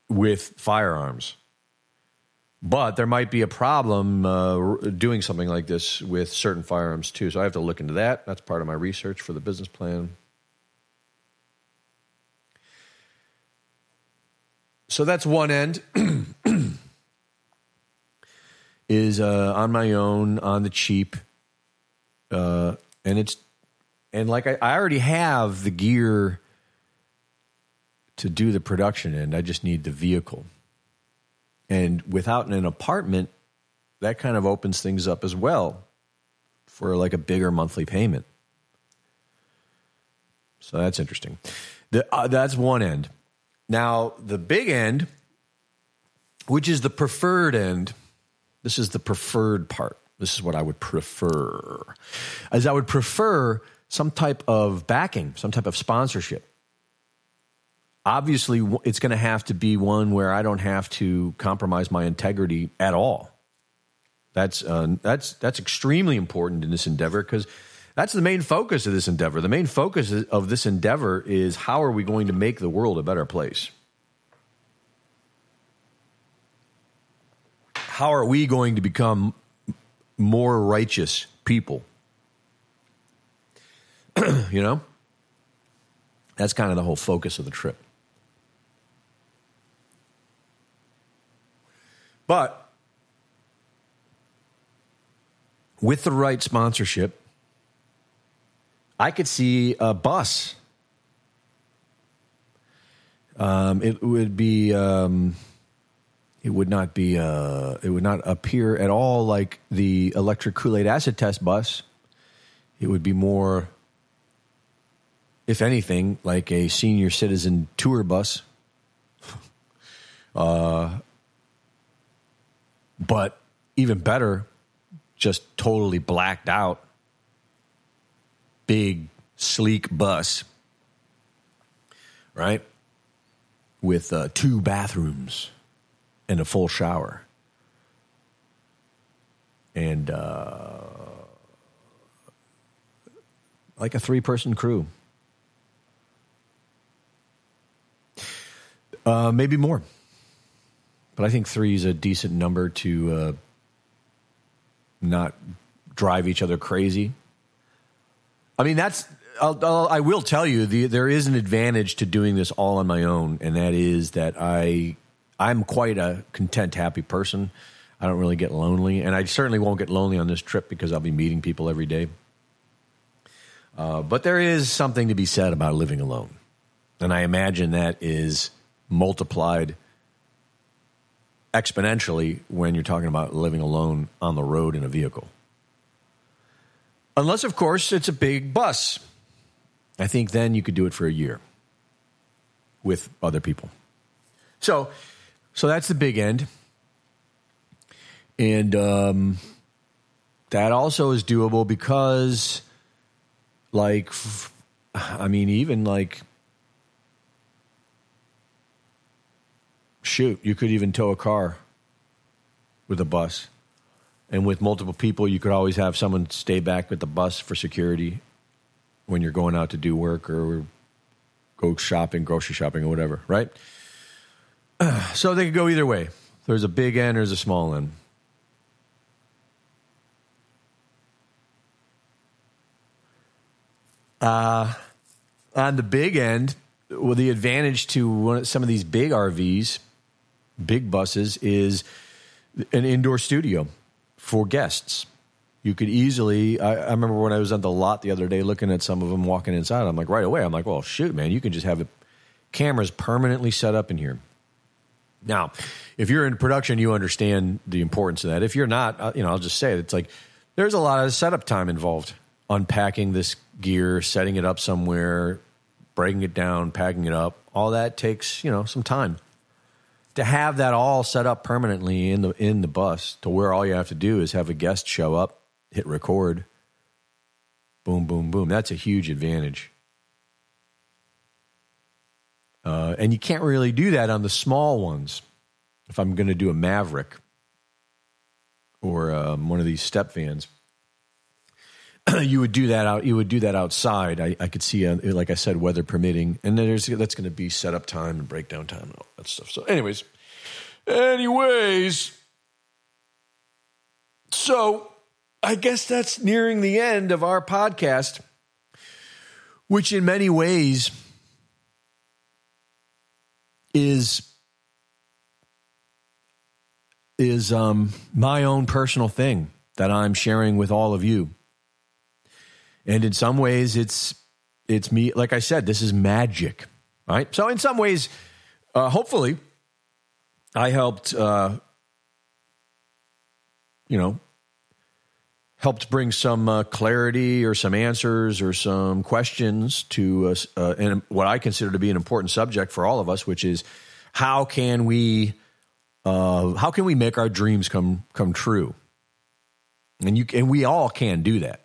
[SPEAKER 1] with firearms. But there might be a problem uh, doing something like this with certain firearms too. So I have to look into that. That's part of my research for the business plan. So that's one end. is uh, on my own, on the cheap, uh, and it's and like I, I already have the gear to do the production end. I just need the vehicle. And without an apartment, that kind of opens things up as well for like a bigger monthly payment. So that's interesting. The, uh, that's one end. Now, the big end, which is the preferred end, this is the preferred part. This is what I would prefer. As I would prefer some type of backing, some type of sponsorship. Obviously, it's going to have to be one where I don't have to compromise my integrity at all. That's uh, that's that's extremely important in this endeavor because that's the main focus of this endeavor. The main focus of this endeavor is how are we going to make the world a better place? How are we going to become more righteous people? you know? That's kind of the whole focus of the trip. But with the right sponsorship, I could see a bus. Um, it would be. Um, it would not be. Uh, it would not appear at all like the electric Kool Aid acid test bus. It would be more if anything, like a senior citizen tour bus. uh, but even better, just totally blacked out, big, sleek bus, right? With uh, two bathrooms and a full shower. And uh, like a three person crew. Uh, maybe more. But I think three is a decent number to uh, not drive each other crazy. I mean, that's. I'll, I'll, I will tell you, the, there is an advantage to doing this all on my own, and that is that I I'm quite a content, happy person. I don't really get lonely, and I certainly won't get lonely on this trip because I'll be meeting people every day. Uh, but there is something to be said about living alone, and I imagine that is multiplied exponentially when you're talking about living alone on the road in a vehicle. Unless, of course, it's a big bus. I think then you could do it for a year with other people. So, so that's the big end. And um, that also is doable because, like, I mean, even like shoot, you could even tow a car with a bus. And with multiple people, you could always have someone stay back with the bus for security when you're going out to do work or go shopping, grocery shopping, or whatever, right? So they could go either way. There's a big end, there's a small end. Uh, on the big end, well, the advantage to one, some of these big RVs big buses is an indoor studio for guests. You could easily. I, I, remember when I was on the lot the other day looking at some of them walking inside. I'm like, right away, I'm like, well, shoot, man, you can just have the cameras permanently set up in here. Now, if you're in production, you understand the importance of that. If you're not, uh, you know, I'll just say it. It's like there's a lot of setup time involved. Unpacking this gear, setting it up somewhere, breaking it down, packing it up. All that takes, you know, some time to have that all set up permanently in the in the bus to where all you have to do is have a guest show up, hit record, boom, boom, boom. That's a huge advantage. Uh, and you can't really do that on the small ones. if I'm going to do a Maverick or um, one of these step vans, you would do that out. You would do that outside. I, I could see, uh, like I said, weather permitting, and then there's that's going to be setup time and breakdown time and all that stuff. So, anyways, anyways, so I guess that's nearing the end of our podcast, which in many ways is is um, my own personal thing that I'm sharing with all of you. And in some ways, it's it's me. Like I said, this is magic, right? So in some ways, uh, hopefully, I helped. Uh, you know, helped bring some uh, clarity or some answers or some questions to us, uh, and what I consider to be an important subject for all of us, which is how can we uh, how can we make our dreams come come true? And you and we all can do that.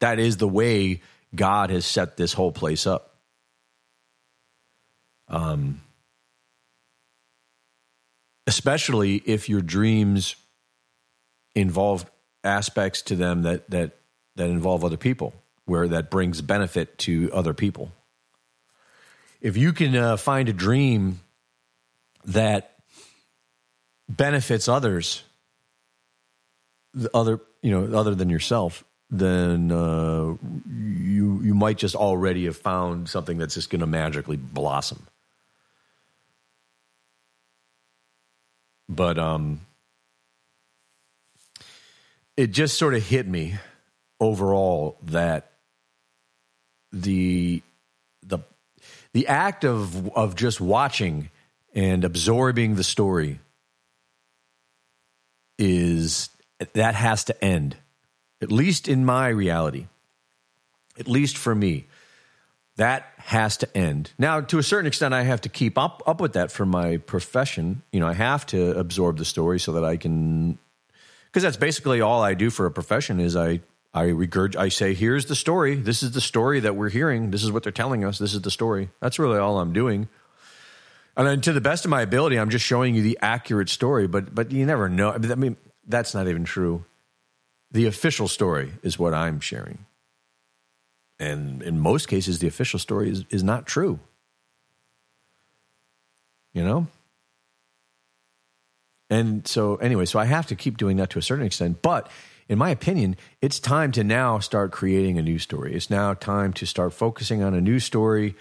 [SPEAKER 1] That is the way God has set this whole place up. Um, especially if your dreams involve aspects to them that that that involve other people, where that brings benefit to other people. If you can uh, find a dream that benefits others, other you know, other than yourself, then uh, you you might just already have found something that's just going to magically blossom. But um, it just sort of hit me overall that the the the act of of just watching and absorbing the story is that has to end at least in my reality at least for me that has to end now to a certain extent i have to keep up up with that for my profession you know i have to absorb the story so that i can because that's basically all I do for a profession is I I regurg I say here's the story. This is the story that we're hearing. This is what they're telling us. This is the story. That's really all I'm doing. And to the best of my ability, I'm just showing you the accurate story. But but you never know. I mean, that's not even true. The official story is what I'm sharing. And in most cases, the official story is, is not true. You know? And so, anyway, so I have to keep doing that to a certain extent. But in my opinion, it's time to now start creating a new story. It's now time to start focusing on a new story.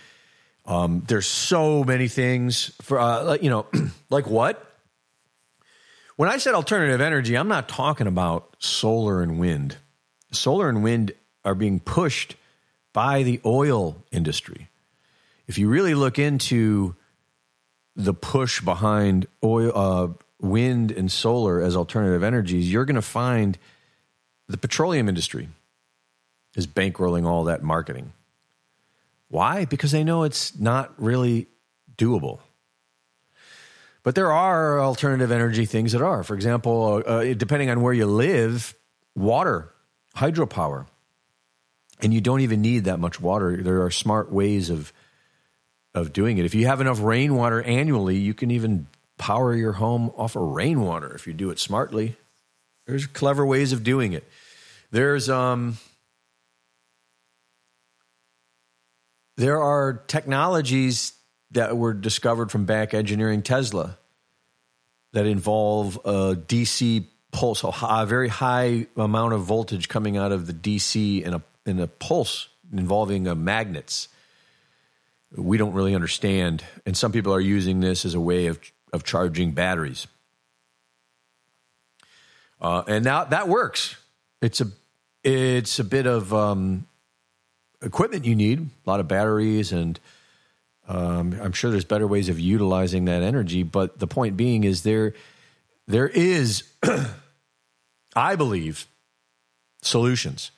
[SPEAKER 1] Um, there's so many things for, uh, you know, like what? When I said alternative energy, I'm not talking about solar and wind. Solar and wind are being pushed by the oil industry. If you really look into the push behind oil, uh, wind and solar as alternative energies, you're going to find the petroleum industry is bankrolling all that marketing. Why? Because they know it's not really doable. But there are alternative energy things that are. For example, uh, uh depending on where you live, water, hydropower. And you don't even need that much water. There are smart ways of of doing it. If you have enough rainwater annually, you can even power your home off of rainwater if you do it smartly. There's clever ways of doing it. There's um there are technologies that were discovered from back engineering Tesla that involve a DC pulse, a very high amount of voltage coming out of the DC in a in a pulse involving uh, magnets. We don't really understand, and some people are using this as a way of of charging batteries. Uh, and now that works. It's a it's a bit of um, equipment you need, a lot of batteries, and um, I'm sure there's better ways of utilizing that energy. But the point being is there there is, I believe, solutions,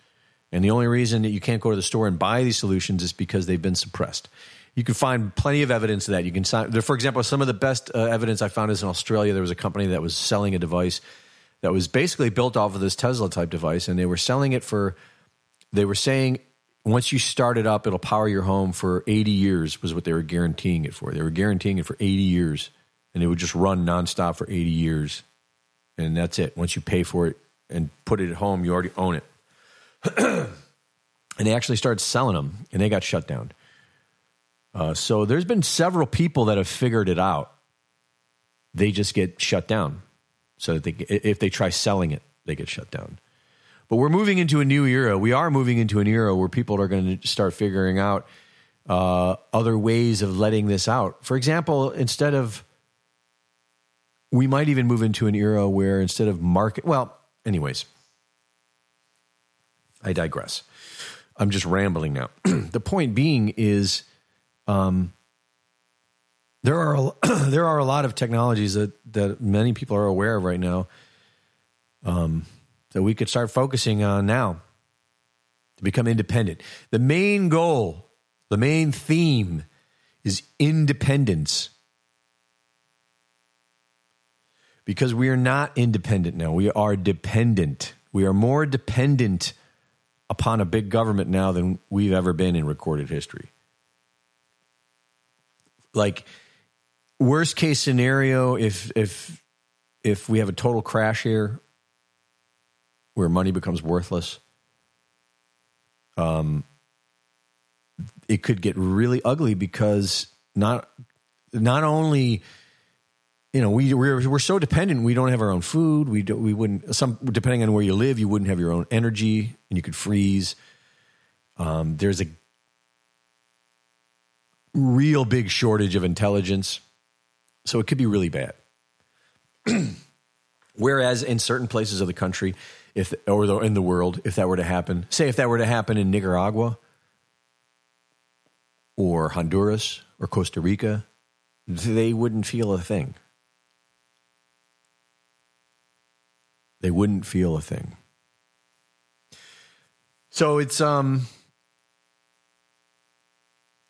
[SPEAKER 1] and the only reason that you can't go to the store and buy these solutions is because they've been suppressed you can find plenty of evidence of that. You can sign, for example, some of the best uh, evidence I found is in Australia. There was a company that was selling a device that was basically built off of this Tesla type device, and they were selling it for. They were saying once you start it up, it'll power your home for 80 years. Was what they were guaranteeing it for. They were guaranteeing it for 80 years, and it would just run nonstop for 80 years. And that's it. Once you pay for it and put it at home, you already own it. and they actually started selling them, and they got shut down. Uh, so there's been several people that have figured it out. They just get shut down. So that they, if they try selling it, they get shut down. But we're moving into a new era. We are moving into an era where people are going to start figuring out uh, other ways of letting this out. For example, instead of, we might even move into an era where instead of market, well, anyways, I digress. I'm just rambling now. the point being is, um, there are a, there are a lot of technologies that that many people are aware of right now. Um, that we could start focusing on now to become independent. The main goal, the main theme is independence. Because we are not independent now, we are dependent. We are more dependent upon a big government now than we've ever been in recorded history. Like worst case scenario if if if we have a total crash here where money becomes worthless, um, it could get really ugly because not not only you know we we're, we're so dependent we don't have our own food we do, we wouldn't some depending on where you live you wouldn't have your own energy and you could freeze. Um, there's a real big shortage of intelligence so it could be really bad. Whereas in certain places of the country if or the, in the world if that were to happen. Say if that were to happen in Nicaragua or Honduras or Costa Rica, they wouldn't feel a thing. They wouldn't feel a thing. So it's um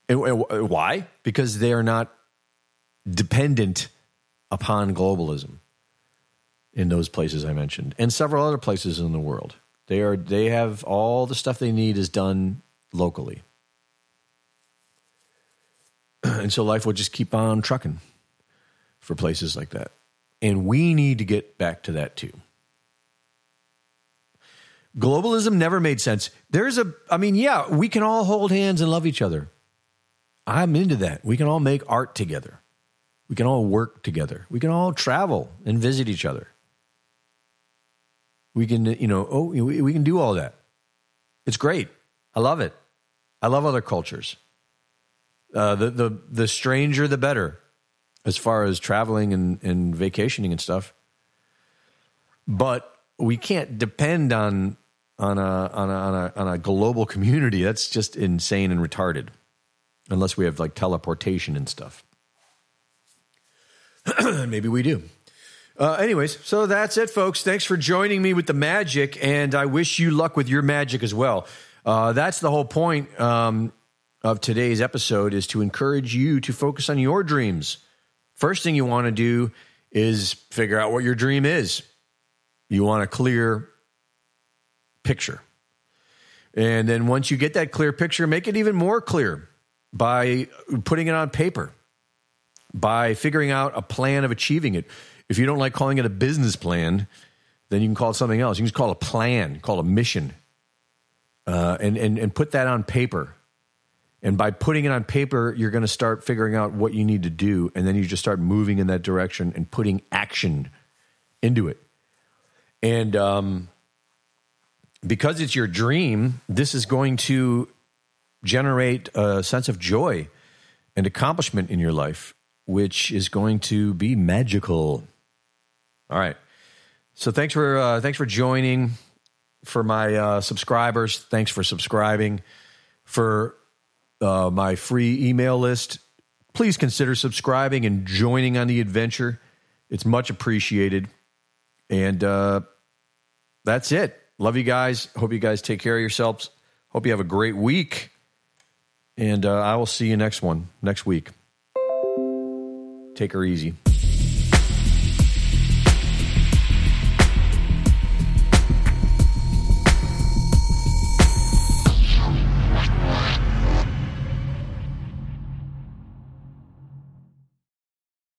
[SPEAKER 1] why? Because they are not dependent upon globalism in those places I mentioned, and several other places in the world. They are they have all the stuff they need is done locally, and so life will just keep on trucking for places like that. And we need to get back to that too. Globalism never made sense. There's a, I mean, yeah, we can all hold hands and love each other. I'm into that. We can all make art together. We can all work together. We can all travel and visit each other. We can, you know, oh, we can do all that. It's great. I love it. I love other cultures. Uh, the the the stranger, the better, as far as traveling and, and vacationing and stuff. But we can't depend on on a, on a on a on a global community. That's just insane and retarded, unless we have like teleportation and stuff. Maybe we do. Uh, anyways, so that's it, folks. Thanks for joining me with the magic, and I wish you luck with your magic as well. Uh, that's the whole point um, of today's episode is to encourage you to focus on your dreams. First thing you want to do is figure out what your dream is. You want a clear picture. And then once you get that clear picture, make it even more clear by putting it on paper, by figuring out a plan of achieving it. If you don't like calling it a business plan, then you can call it something else. You can just call it a plan, call it a mission, uh, and, and, and put that on paper. And by putting it on paper, you're going to start figuring out what you need to do. And then you just start moving in that direction and putting action into it. And um, because it's your dream, this is going to generate a sense of joy and accomplishment in your life, which is going to be magical. All right. So thanks for uh, thanks for joining. For my uh, subscribers, thanks for subscribing. For uh, my free email list, please consider subscribing and joining on the adventure. It's much appreciated. And uh, that's it. Love you guys. Hope you guys take care of yourselves. Hope you have a great week. And uh, I will see you next one, next week. Take her easy.